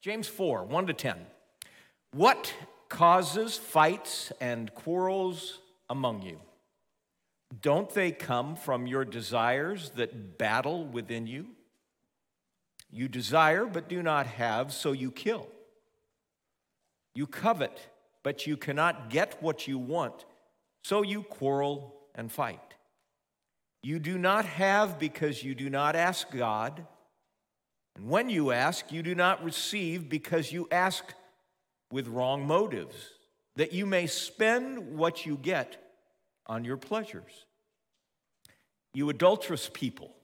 James 4 1 to 10. What causes fights and quarrels among you? Don't they come from your desires that battle within you? You desire but do not have, so you kill. You covet, but you cannot get what you want, so you quarrel and fight. You do not have because you do not ask God. And when you ask, you do not receive because you ask with wrong motives, that you may spend what you get on your pleasures. You adulterous people,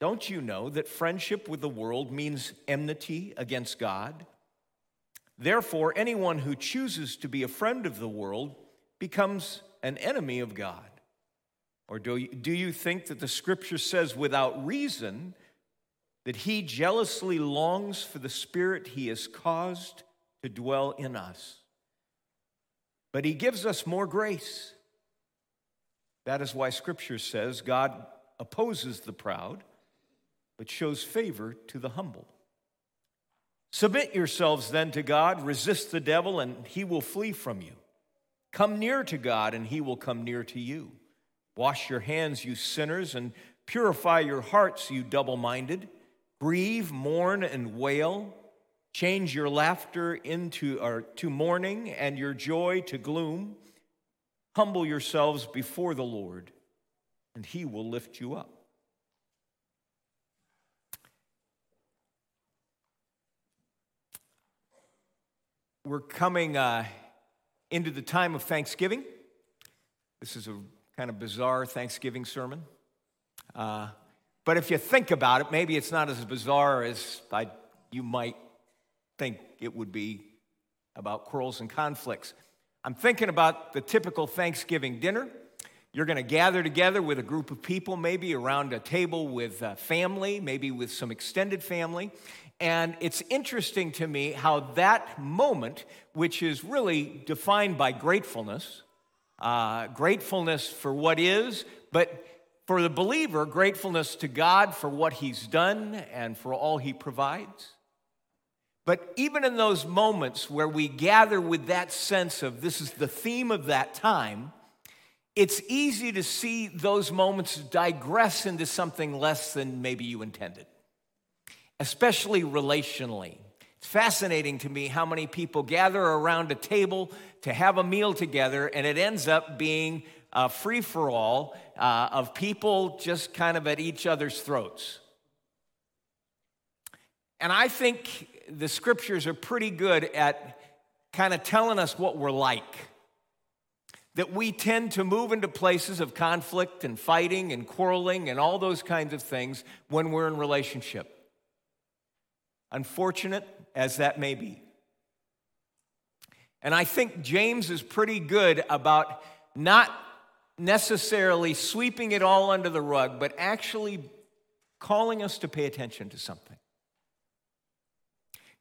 don't you know that friendship with the world means enmity against God? Therefore, anyone who chooses to be a friend of the world becomes an enemy of God. Or do you, do you think that the scripture says without reason that he jealously longs for the spirit he has caused to dwell in us? But he gives us more grace. That is why scripture says God opposes the proud, but shows favor to the humble. Submit yourselves then to God, resist the devil, and he will flee from you. Come near to God, and he will come near to you. Wash your hands, you sinners, and purify your hearts, you double minded. Grieve, mourn, and wail. Change your laughter into or to mourning and your joy to gloom. Humble yourselves before the Lord, and he will lift you up. We're coming uh, into the time of Thanksgiving. This is a kind of bizarre Thanksgiving sermon. Uh, but if you think about it, maybe it's not as bizarre as I, you might think it would be about quarrels and conflicts. I'm thinking about the typical Thanksgiving dinner. You're going to gather together with a group of people, maybe around a table with a family, maybe with some extended family, and it's interesting to me how that moment, which is really defined by gratefulness, uh, gratefulness for what is, but for the believer, gratefulness to God for what He's done and for all He provides. But even in those moments where we gather with that sense of this is the theme of that time, it's easy to see those moments digress into something less than maybe you intended especially relationally. It's fascinating to me how many people gather around a table to have a meal together, and it ends up being a free for all uh, of people just kind of at each other's throats. And I think the scriptures are pretty good at kind of telling us what we're like. That we tend to move into places of conflict and fighting and quarreling and all those kinds of things when we're in relationship unfortunate as that may be. And I think James is pretty good about not necessarily sweeping it all under the rug, but actually calling us to pay attention to something.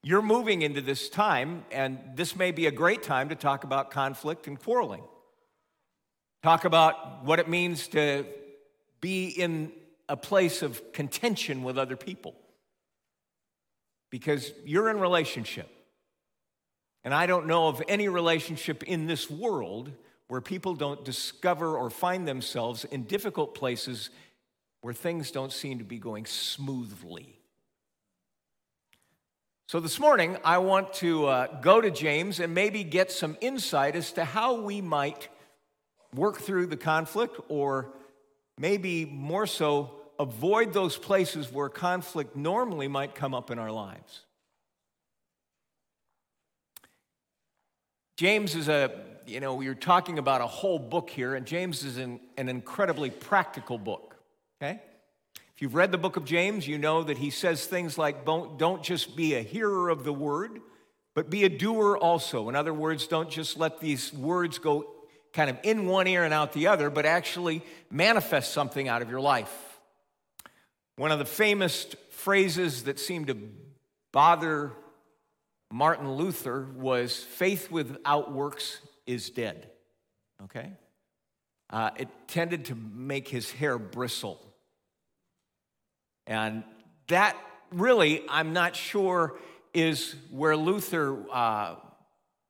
You're moving into this time, and this may be a great time to talk about conflict and quarreling. Talk about what it means to be in a place of contention with other people because you're in relationship. And I don't know of any relationship in this world where people don't discover or find themselves in difficult places where things don't seem to be going smoothly. So, this morning, I want to uh, go to James and maybe get some insight as to how we might work through the conflict, or maybe more so, avoid those places where conflict normally might come up in our lives. James is a, you know, we are talking about a whole book here, and James is an, an incredibly practical book, okay? If you've read the book of James, you know that he says things like don't, don't just be a hearer of the word, but be a doer also. In other words, don't just let these words go kind of in one ear and out the other, but actually manifest something out of your life. One of the famous phrases that seemed to bother Martin Luther was faith without works is dead. Okay? Uh, it tended to make his hair bristle. And that really, I'm not sure is where Luther uh,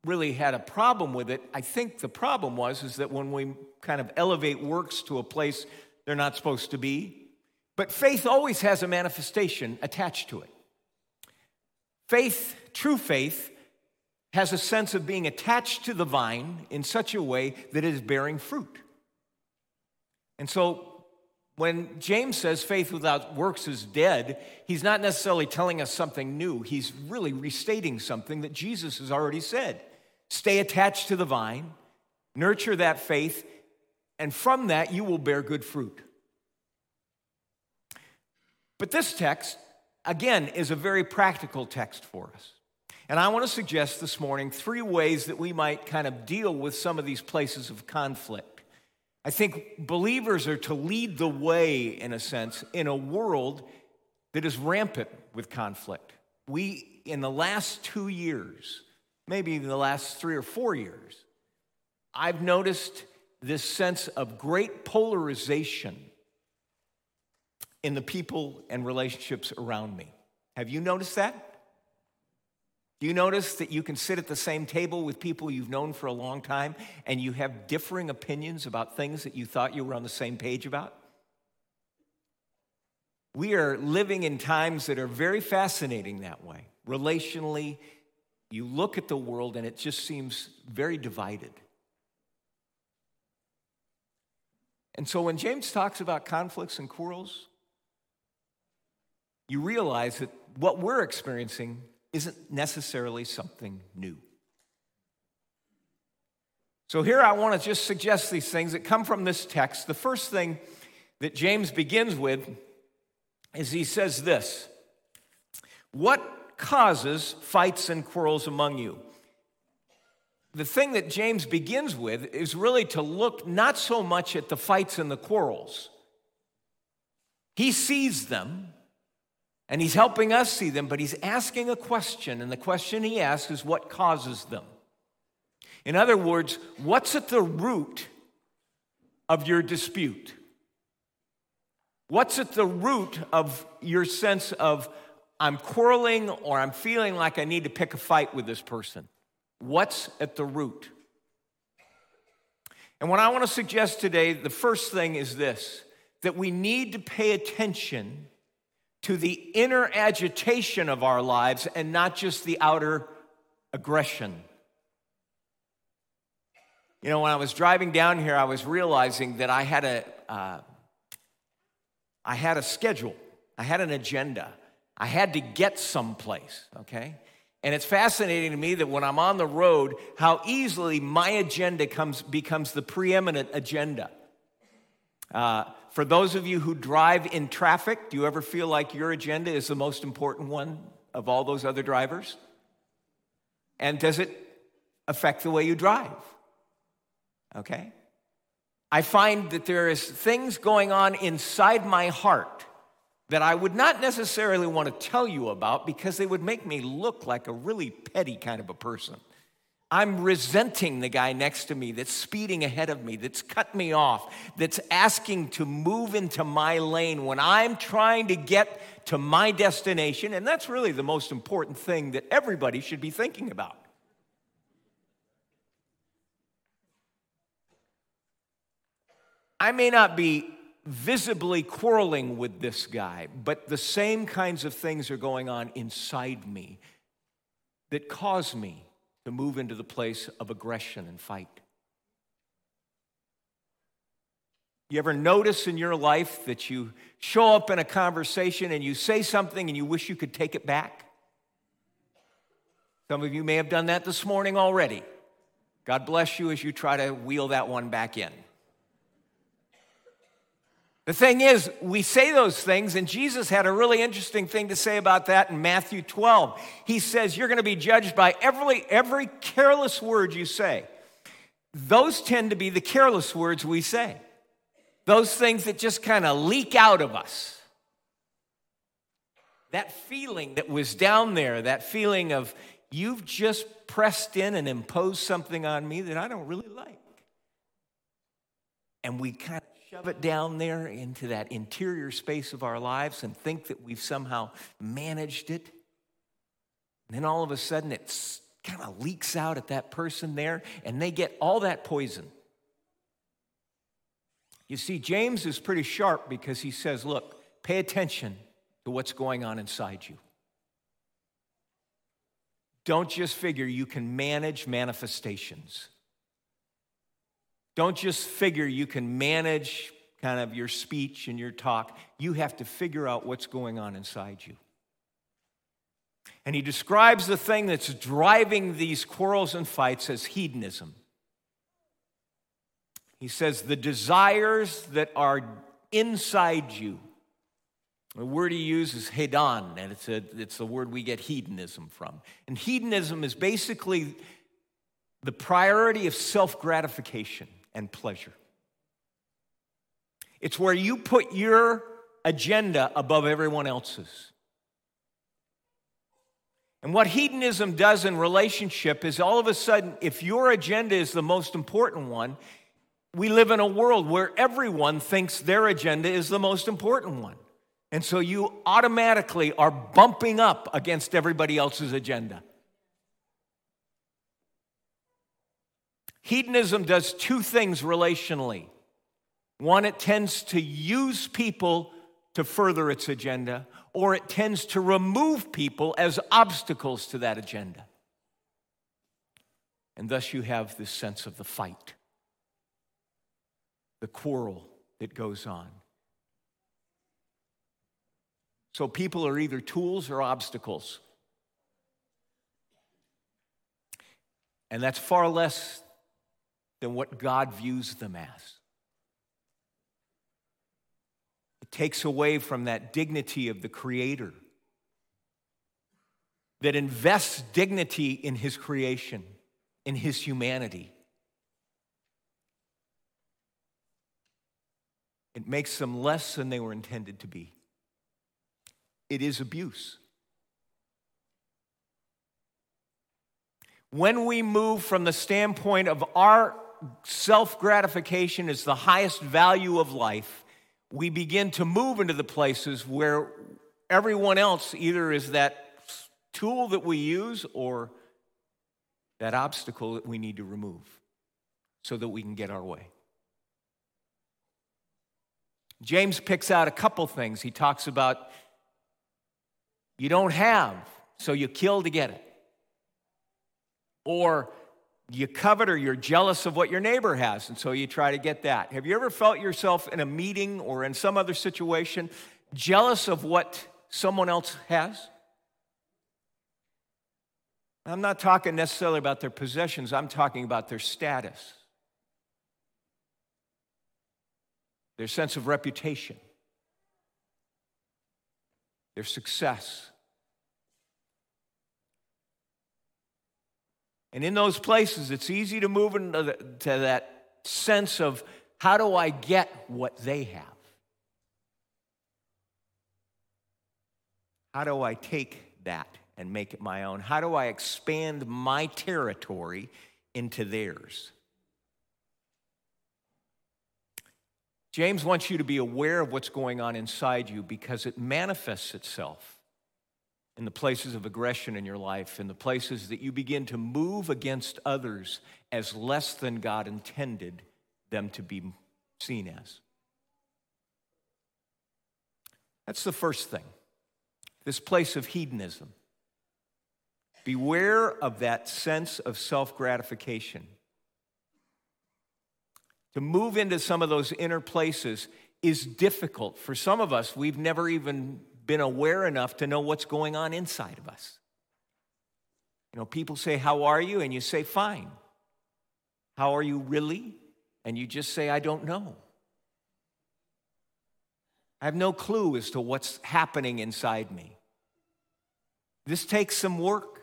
really had a problem with it. I think the problem was is that when we kind of elevate works to a place they're not supposed to be, but faith always has a manifestation attached to it. Faith, true faith, has a sense of being attached to the vine in such a way that it is bearing fruit. And so when James says faith without works is dead, he's not necessarily telling us something new. He's really restating something that Jesus has already said. Stay attached to the vine, nurture that faith, and from that you will bear good fruit. But this text, again, is a very practical text for us. And I want to suggest this morning three ways that we might kind of deal with some of these places of conflict. I think believers are to lead the way, in a sense, in a world that is rampant with conflict. We, in the last two years, maybe in the last three or four years, I've noticed this sense of great polarization in the people and relationships around me. Have you noticed that? Do you notice that you can sit at the same table with people you've known for a long time and you have differing opinions about things that you thought you were on the same page about? We are living in times that are very fascinating that way. Relationally, you look at the world and it just seems very divided. And so when James talks about conflicts and quarrels, you realize that what we're experiencing isn't necessarily something new. So, here I want to just suggest these things that come from this text. The first thing that James begins with is he says this What causes fights and quarrels among you? The thing that James begins with is really to look not so much at the fights and the quarrels. He sees them, and he's helping us see them, but he's asking a question, and the question he asks is what causes them? In other words, what's at the root of your dispute? What's at the root of your sense of I'm quarreling or I'm feeling like I need to pick a fight with this person? What's at the root? And what I want to suggest today, the first thing is this that we need to pay attention to the inner agitation of our lives and not just the outer aggression. You know, when I was driving down here, I was realizing that I had a, uh, I had a schedule, I had an agenda, I had to get someplace, okay? And it's fascinating to me that when I'm on the road, how easily my agenda comes, becomes the preeminent agenda. Uh, for those of you who drive in traffic, do you ever feel like your agenda is the most important one of all those other drivers? And does it affect the way you drive? Okay? I find that there is things going on inside my heart that I would not necessarily want to tell you about because they would make me look like a really petty kind of a person. I'm resenting the guy next to me that's speeding ahead of me, that's cut me off, that's asking to move into my lane when I'm trying to get to my destination. And that's really the most important thing that everybody should be thinking about. I may not be visibly quarreling with this guy, but the same kinds of things are going on inside me that cause me to move into the place of aggression and fight. You ever notice in your life that you show up in a conversation and you say something and you wish you could take it back? Some of you may have done that this morning already. God bless you as you try to wheel that one back in. The thing is, we say those things, and Jesus had a really interesting thing to say about that in Matthew 12. He says, You're going to be judged by every, every careless word you say. Those tend to be the careless words we say, those things that just kind of leak out of us. That feeling that was down there, that feeling of, You've just pressed in and imposed something on me that I don't really like. And we kind of shove it down there into that interior space of our lives and think that we've somehow managed it. And then all of a sudden it kind of leaks out at that person there, and they get all that poison. You see, James is pretty sharp because he says, look, pay attention to what's going on inside you. Don't just figure you can manage manifestations. Don't just figure you can manage kind of your speech and your talk. You have to figure out what's going on inside you. And he describes the thing that's driving these quarrels and fights as hedonism. He says, the desires that are inside you. The word he uses is hedon, and it's, a, it's the word we get hedonism from. And hedonism is basically the priority of self gratification and pleasure. It's where you put your agenda above everyone else's. And what hedonism does in relationship is all of a sudden, if your agenda is the most important one, we live in a world where everyone thinks their agenda is the most important one. And so you automatically are bumping up against everybody else's agenda. Hedonism does two things relationally. One, it tends to use people to further its agenda, or it tends to remove people as obstacles to that agenda. And thus you have this sense of the fight, the quarrel that goes on. So people are either tools or obstacles. And that's far less than what God views them as. It takes away from that dignity of the Creator that invests dignity in His creation, in His humanity. It makes them less than they were intended to be. It is abuse. When we move from the standpoint of our self gratification is the highest value of life, we begin to move into the places where everyone else either is that tool that we use or that obstacle that we need to remove so that we can get our way. James picks out a couple things. He talks about you don't have, so you kill to get it. Or you covet or you're jealous of what your neighbor has, and so you try to get that. Have you ever felt yourself in a meeting or in some other situation jealous of what someone else has? I'm not talking necessarily about their possessions, I'm talking about their status, their sense of reputation, their success. And in those places, it's easy to move into the, to that sense of how do I get what they have? How do I take that and make it my own? How do I expand my territory into theirs? James wants you to be aware of what's going on inside you because it manifests itself in the places of aggression in your life, in the places that you begin to move against others as less than God intended them to be seen as. That's the first thing. This place of hedonism. Beware of that sense of self gratification. To move into some of those inner places is difficult. For some of us, we've never even been aware enough to know what's going on inside of us. You know, people say, How are you? And you say, Fine. How are you really? And you just say, I don't know. I have no clue as to what's happening inside me. This takes some work.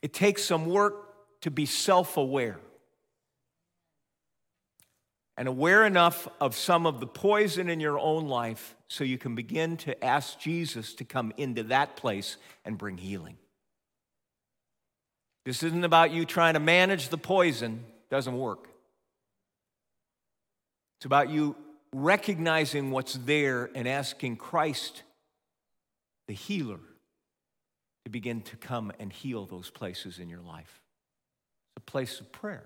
It takes some work to be self aware and aware enough of some of the poison in your own life so you can begin to ask Jesus to come into that place and bring healing. This isn't about you trying to manage the poison, doesn't work. It's about you recognizing what's there and asking Christ the healer to begin to come and heal those places in your life. It's a place of prayer.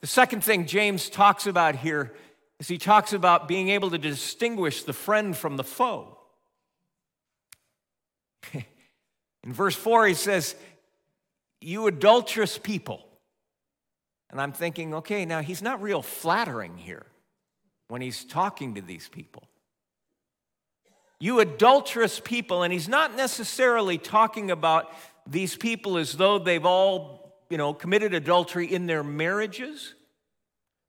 The second thing James talks about here is he talks about being able to distinguish the friend from the foe. In verse 4, he says, You adulterous people. And I'm thinking, okay, now he's not real flattering here when he's talking to these people. You adulterous people, and he's not necessarily talking about these people as though they've all, you know, committed adultery in their marriages.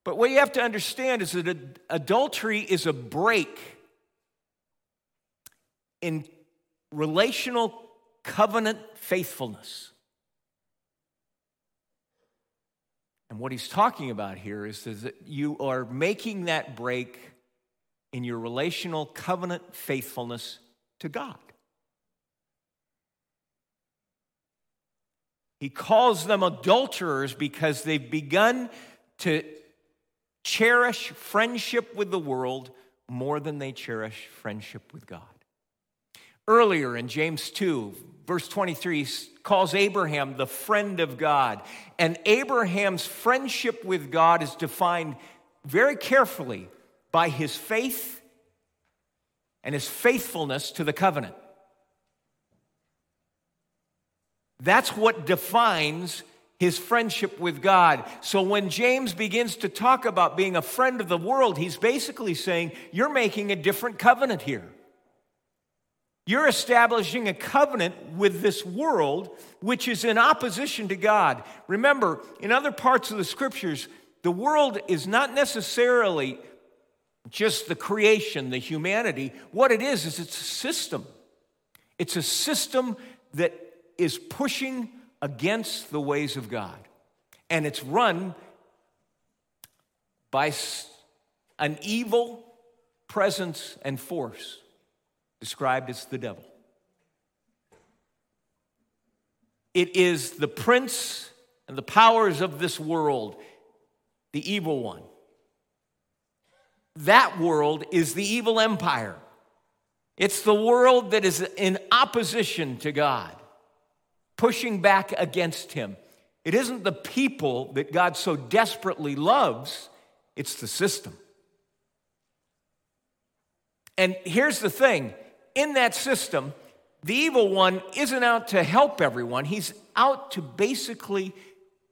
But what you have to understand is that adultery is a break in relational covenant faithfulness. And what he's talking about here is, that you are making that break in your relational covenant faithfulness to God. He calls them adulterers because they've begun to cherish friendship with the world more than they cherish friendship with God. Earlier in James 2, verse 23, calls Abraham the friend of God. And Abraham's friendship with God is defined very carefully by his faith and his faithfulness to the covenant. That's what defines his friendship with God. So when James begins to talk about being a friend of the world, he's basically saying, You're making a different covenant here. You're establishing a covenant with this world which is in opposition to God. Remember, in other parts of the scriptures, the world is not necessarily just the creation, the humanity. What it is, is it's a system. It's a system that is pushing against the ways of God. And it's run by an evil presence and force described as the devil. It is the prince and the powers of this world, the evil one. That world is the evil empire. It's the world that is in opposition to God, pushing back against Him. It isn't the people that God so desperately loves, it's the system. And here's the thing in that system, the evil one isn't out to help everyone, he's out to basically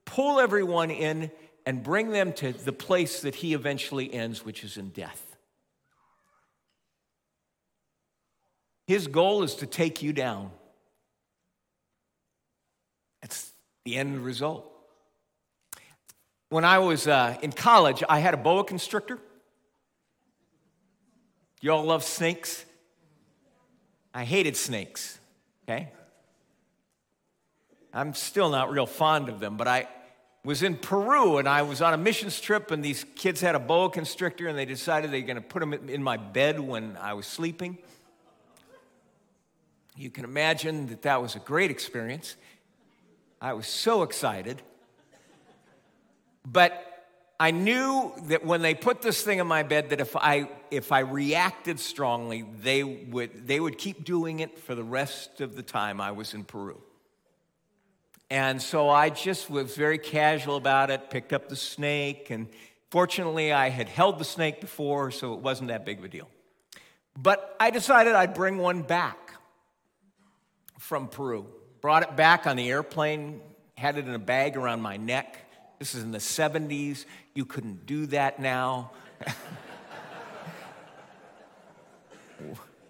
pull everyone in and bring them to the place that he eventually ends, which is in death. His goal is to take you down. That's the end result. When I was uh, in college, I had a boa constrictor. You all love snakes? I hated snakes, okay? I'm still not real fond of them, but I was in Peru and I was on a missions trip, and these kids had a boa constrictor, and they decided they were going to put them in my bed when I was sleeping. You can imagine that that was a great experience. I was so excited. But I knew that when they put this thing in my bed, that if I if I reacted strongly, they would they would keep doing it for the rest of the time I was in Peru. And so I just was very casual about it, picked up the snake, and fortunately I had held the snake before, so it wasn't that big of a deal. But I decided I'd bring one back from Peru. Brought it back on the airplane, had it in a bag around my neck this is in the 70s. You couldn't do that now.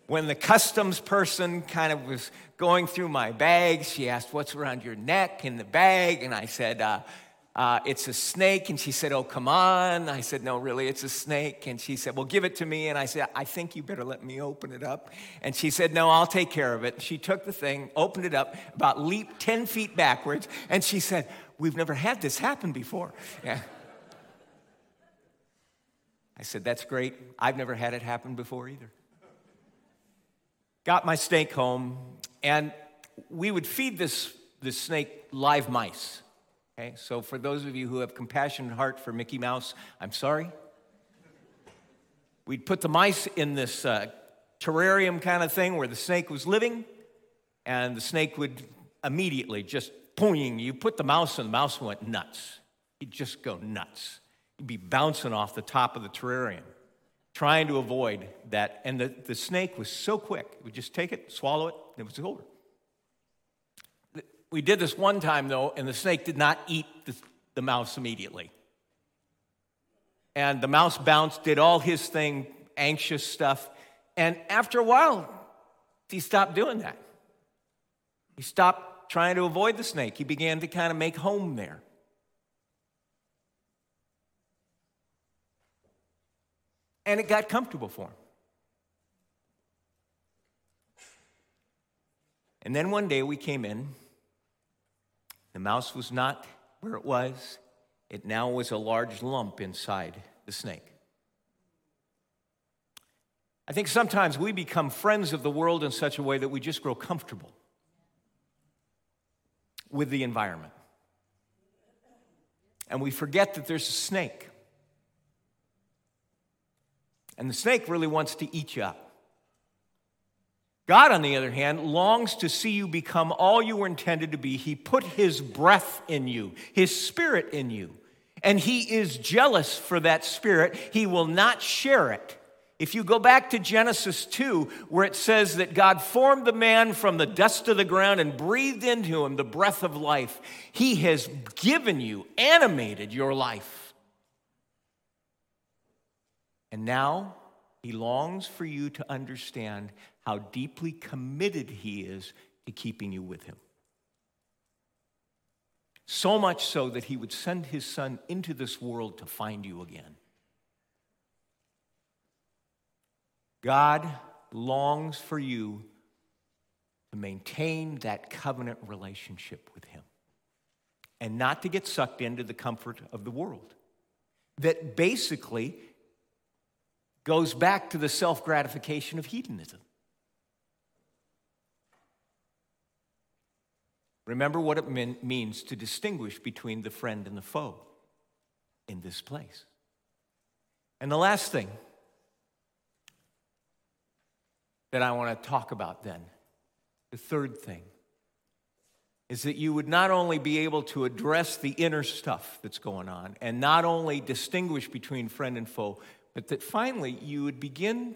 when the customs person kind of was going through my bag, she asked, What's around your neck in the bag? And I said, uh, uh, It's a snake. And she said, Oh, come on. I said, No, really, it's a snake. And she said, Well, give it to me. And I said, I think you better let me open it up. And she said, No, I'll take care of it. She took the thing, opened it up, about leaped 10 feet backwards, and she said, We've never had this happen before. Yeah. I said, That's great. I've never had it happen before either. Got my snake home, and we would feed this, this snake live mice. Okay, so for those of you who have compassionate heart for Mickey Mouse, I'm sorry. We'd put the mice in this uh, terrarium kind of thing where the snake was living, and the snake would immediately just boing, you put the mouse and the mouse went nuts. He'd just go nuts. He'd be bouncing off the top of the terrarium, trying to avoid that. And the, the snake was so quick, it would just take it, swallow it, and it was over. We did this one time, though, and the snake did not eat the, the mouse immediately. And the mouse bounced, did all his thing, anxious stuff. And after a while, he stopped doing that. He stopped trying to avoid the snake. He began to kind of make home there. And it got comfortable for him. And then one day we came in. Mouse was not where it was, it now was a large lump inside the snake. I think sometimes we become friends of the world in such a way that we just grow comfortable with the environment. And we forget that there's a snake. And the snake really wants to eat you up. God, on the other hand, longs to see you become all you were intended to be. He put His breath in you, His spirit in you, and He is jealous for that spirit. He will not share it. If you go back to Genesis 2, where it says that God formed the man from the dust of the ground and breathed into him the breath of life, He has given you, animated your life. And now He longs for you to understand how deeply committed He is to keeping you with Him. So much so that He would send His Son into this world to find you again. God longs for you to maintain that covenant relationship with Him and not to get sucked into the comfort of the world. That basically goes back to the self gratification of hedonism. Remember what it mean, means to distinguish between the friend and the foe in this place. And the last thing that I want to talk about then. The third thing is that you would not only be able to address the inner stuff that's going on and not only distinguish between friend and foe, but that finally you would begin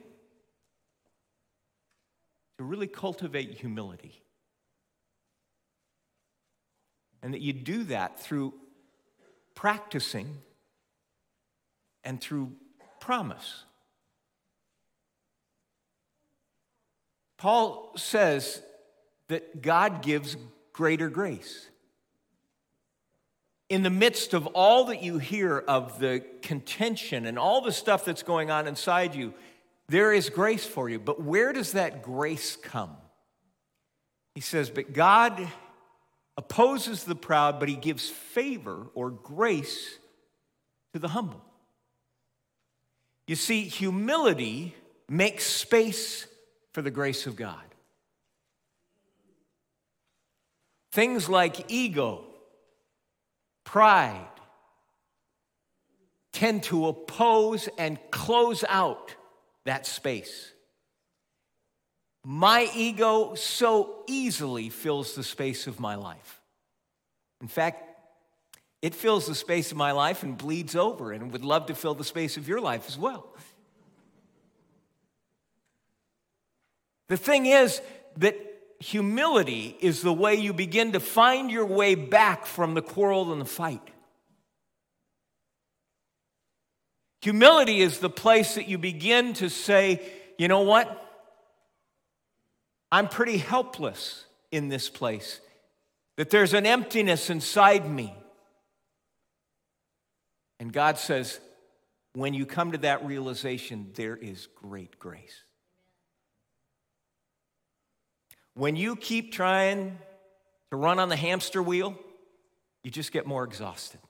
to really cultivate humility. And that you do that through practicing and through promise. Paul says that God gives greater grace. In the midst of all that you hear of the contention and all the stuff that's going on inside you, there is grace for you. But where does that grace come? He says, But God opposes the proud, but he gives favor or grace to the humble. You see, humility makes space for the grace of God. Things like ego, pride, tend to oppose and close out that space. My ego so easily fills the space of my life. In fact, it fills the space of my life and bleeds over and would love to fill the space of your life as well. The thing is that humility is the way you begin to find your way back from the quarrel and the fight. Humility is the place that you begin to say, you know what? I'm pretty helpless in this place, that there's an emptiness inside me. And God says, when you come to that realization, there is great grace. When you keep trying to run on the hamster wheel, you just get more exhausted.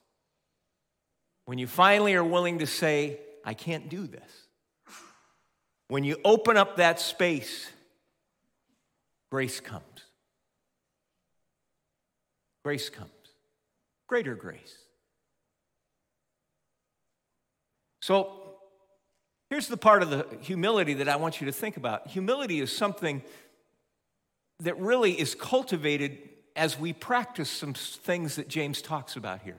When you finally are willing to say, I can't do this, when you open up that space, grace comes. Grace comes. Greater grace. So, Here's the part of the humility that I want you to think about. Humility is something that really is cultivated as we practice some things that James talks about here.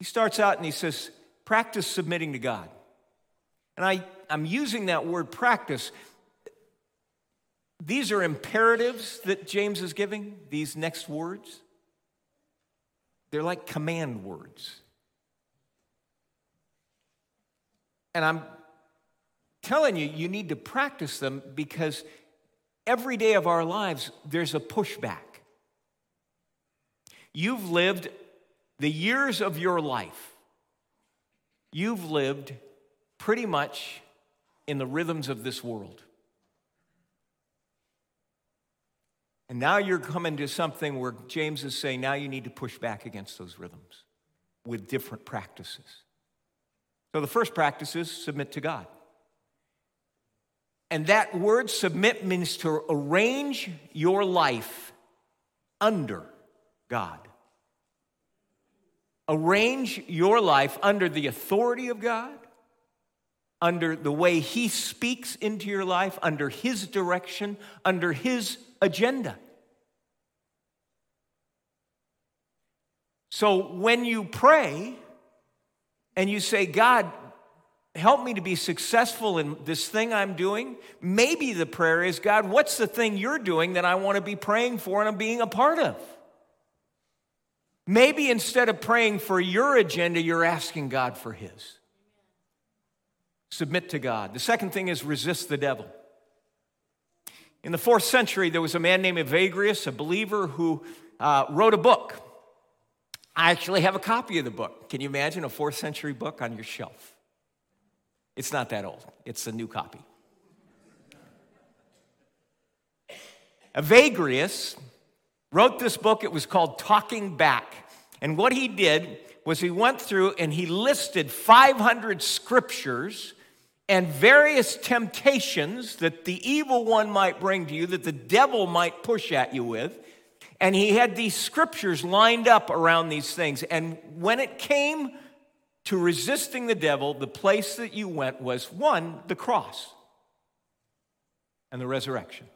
He starts out and he says, practice submitting to God. And I, I'm using that word practice. These are imperatives that James is giving, these next words. They're like command words. And I'm telling you, you need to practice them because every day of our lives, there's a pushback. You've lived the years of your life, you've lived pretty much in the rhythms of this world. And now you're coming to something where James is saying now you need to push back against those rhythms with different practices. So the first practice is submit to God. And that word submit means to arrange your life under God. Arrange your life under the authority of God, under the way He speaks into your life, under His direction, under His agenda. So when you pray and you say, God, help me to be successful in this thing I'm doing. Maybe the prayer is, God, what's the thing you're doing that I want to be praying for and I'm being a part of? Maybe instead of praying for your agenda, you're asking God for His. Submit to God. The second thing is resist the devil. In the fourth century, there was a man named Evagrius, a believer, who uh, wrote a book. I actually have a copy of the book. Can you imagine a fourth century book on your shelf? It's not that old, it's a new copy. Evagrius wrote this book. It was called Talking Back. And what he did was he went through and he listed 500 scriptures and various temptations that the evil one might bring to you, that the devil might push at you with. And he had these scriptures lined up around these things. And when it came to resisting the devil, the place that you went was one, the cross and the resurrection.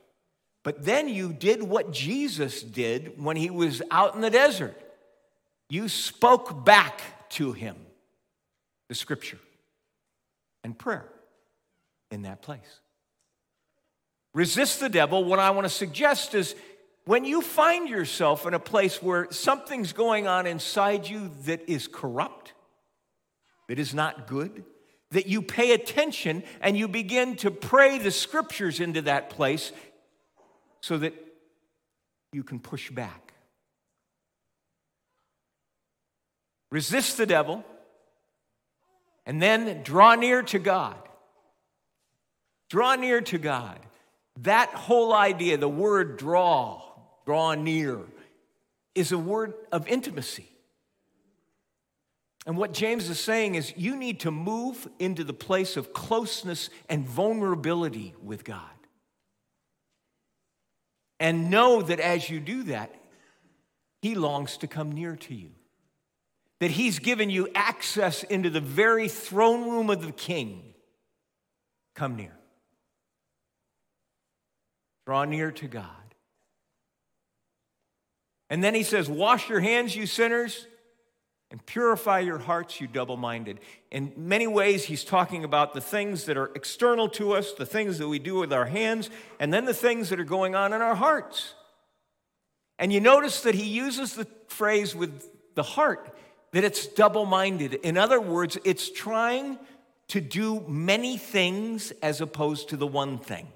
But then you did what Jesus did when he was out in the desert. You spoke back to him the scripture and prayer in that place. Resist the devil. What I want to suggest is when you find yourself in a place where something's going on inside you that is corrupt, that is not good, that you pay attention and you begin to pray the scriptures into that place so that you can push back. Resist the devil and then draw near to God. Draw near to God. That whole idea, the word draw, draw near, is a word of intimacy. And what James is saying is you need to move into the place of closeness and vulnerability with God. And know that as you do that, He longs to come near to you. That He's given you access into the very throne room of the King. Come near. Draw near to God. And then He says, Wash your hands, you sinners and purify your hearts, you double minded. In many ways, he's talking about the things that are external to us, the things that we do with our hands, and then the things that are going on in our hearts. And you notice that he uses the phrase with the heart, that it's double minded. In other words, it's trying to do many things as opposed to the one thing.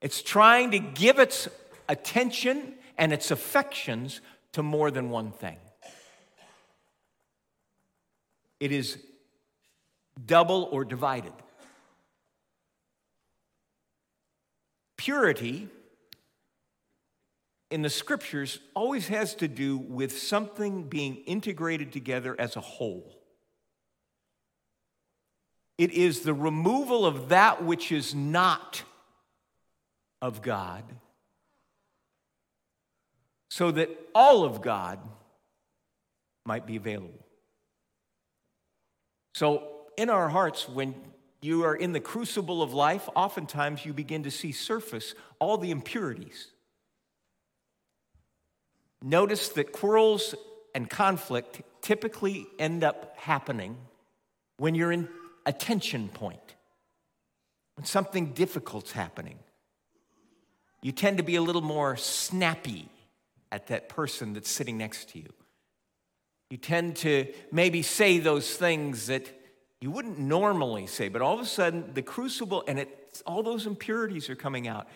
It's trying to give its attention and its affections to more than one thing. It is double or divided. Purity in the scriptures always has to do with something being integrated together as a whole. It is the removal of that which is not of God so that all of God might be available. So in our hearts, when you are in the crucible of life, oftentimes you begin to see surface all the impurities. Notice that quarrels and conflict typically end up happening when you're in a tension point, when something difficult's happening. You tend to be a little more snappy at that person that's sitting next to you. You tend to maybe say those things that you wouldn't normally say, but all of a sudden the crucible and it, all those impurities are coming out.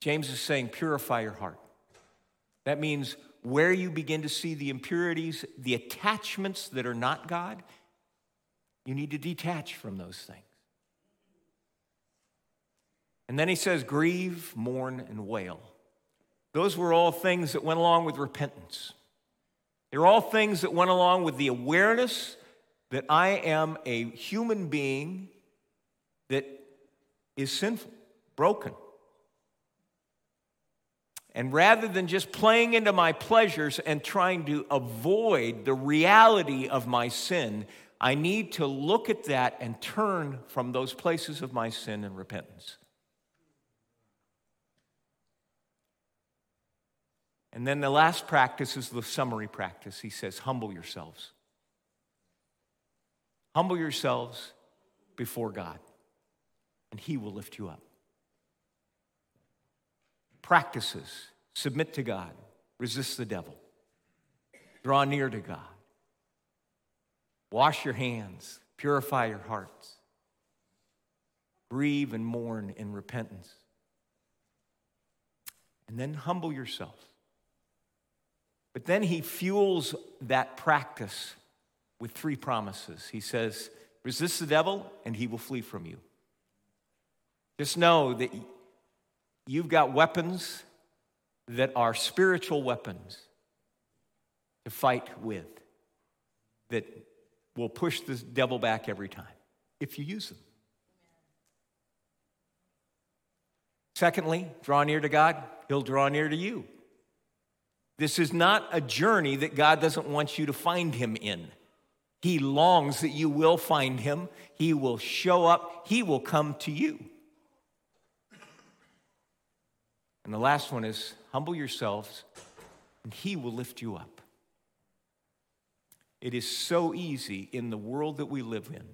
James is saying, purify your heart. That means where you begin to see the impurities, the attachments that are not God, you need to detach from those things. And then he says, grieve, mourn, and wail. Those were all things that went along with repentance. They're all things that went along with the awareness that I am a human being that is sinful, broken. And rather than just playing into my pleasures and trying to avoid the reality of my sin, I need to look at that and turn from those places of my sin and repentance. And then the last practice is the summary practice. He says, Humble yourselves. Humble yourselves before God, and He will lift you up. Practices submit to God, resist the devil, draw near to God, wash your hands, purify your hearts, grieve and mourn in repentance, and then humble yourself. But then he fuels that practice with three promises. He says, Resist the devil, and he will flee from you. Just know that you've got weapons that are spiritual weapons to fight with that will push the devil back every time if you use them. Secondly, draw near to God, he'll draw near to you. This is not a journey that God doesn't want you to find him in. He longs that you will find him. He will show up. He will come to you. And the last one is humble yourselves, and he will lift you up. It is so easy in the world that we live in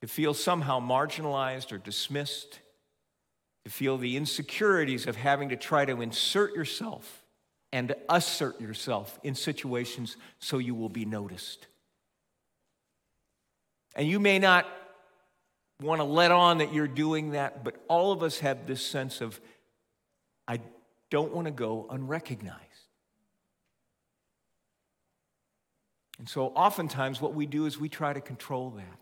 to feel somehow marginalized or dismissed to feel the insecurities of having to try to insert yourself and assert yourself in situations so you will be noticed. And you may not want to let on that you're doing that, but all of us have this sense of, I don't want to go unrecognized. And so oftentimes what we do is we try to control that.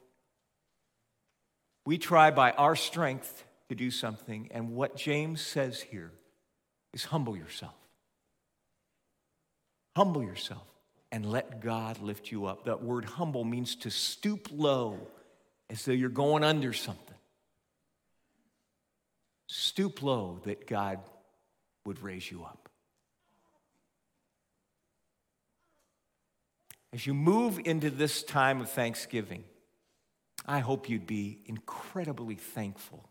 We try by our strength to do something. And what James says here is humble yourself. Humble yourself and let God lift you up. That word humble means to stoop low as though you're going under something. Stoop low that God would raise you up. As you move into this time of Thanksgiving, I hope you'd be incredibly thankful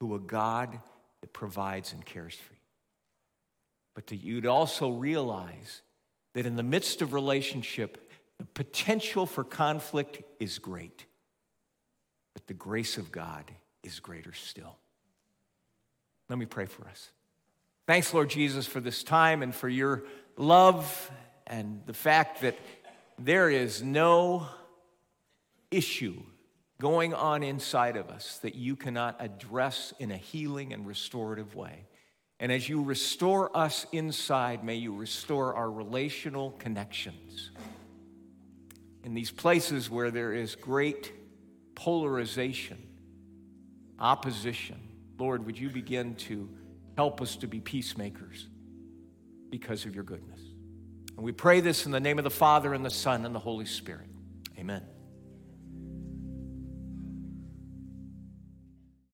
to a God that provides and cares for you. But that you'd also realize that in the midst of relationship, the potential for conflict is great, but the grace of God is greater still. Let me pray for us. Thanks, Lord Jesus, for this time and for your love and the fact that there is no issue going on inside of us that you cannot address in a healing and restorative way. And as you restore us inside, may you restore our relational connections. In these places where there is great polarization, opposition, Lord, would you begin to help us to be peacemakers because of your goodness? And we pray this in the name of the Father, and the Son, and the Holy Spirit. Amen.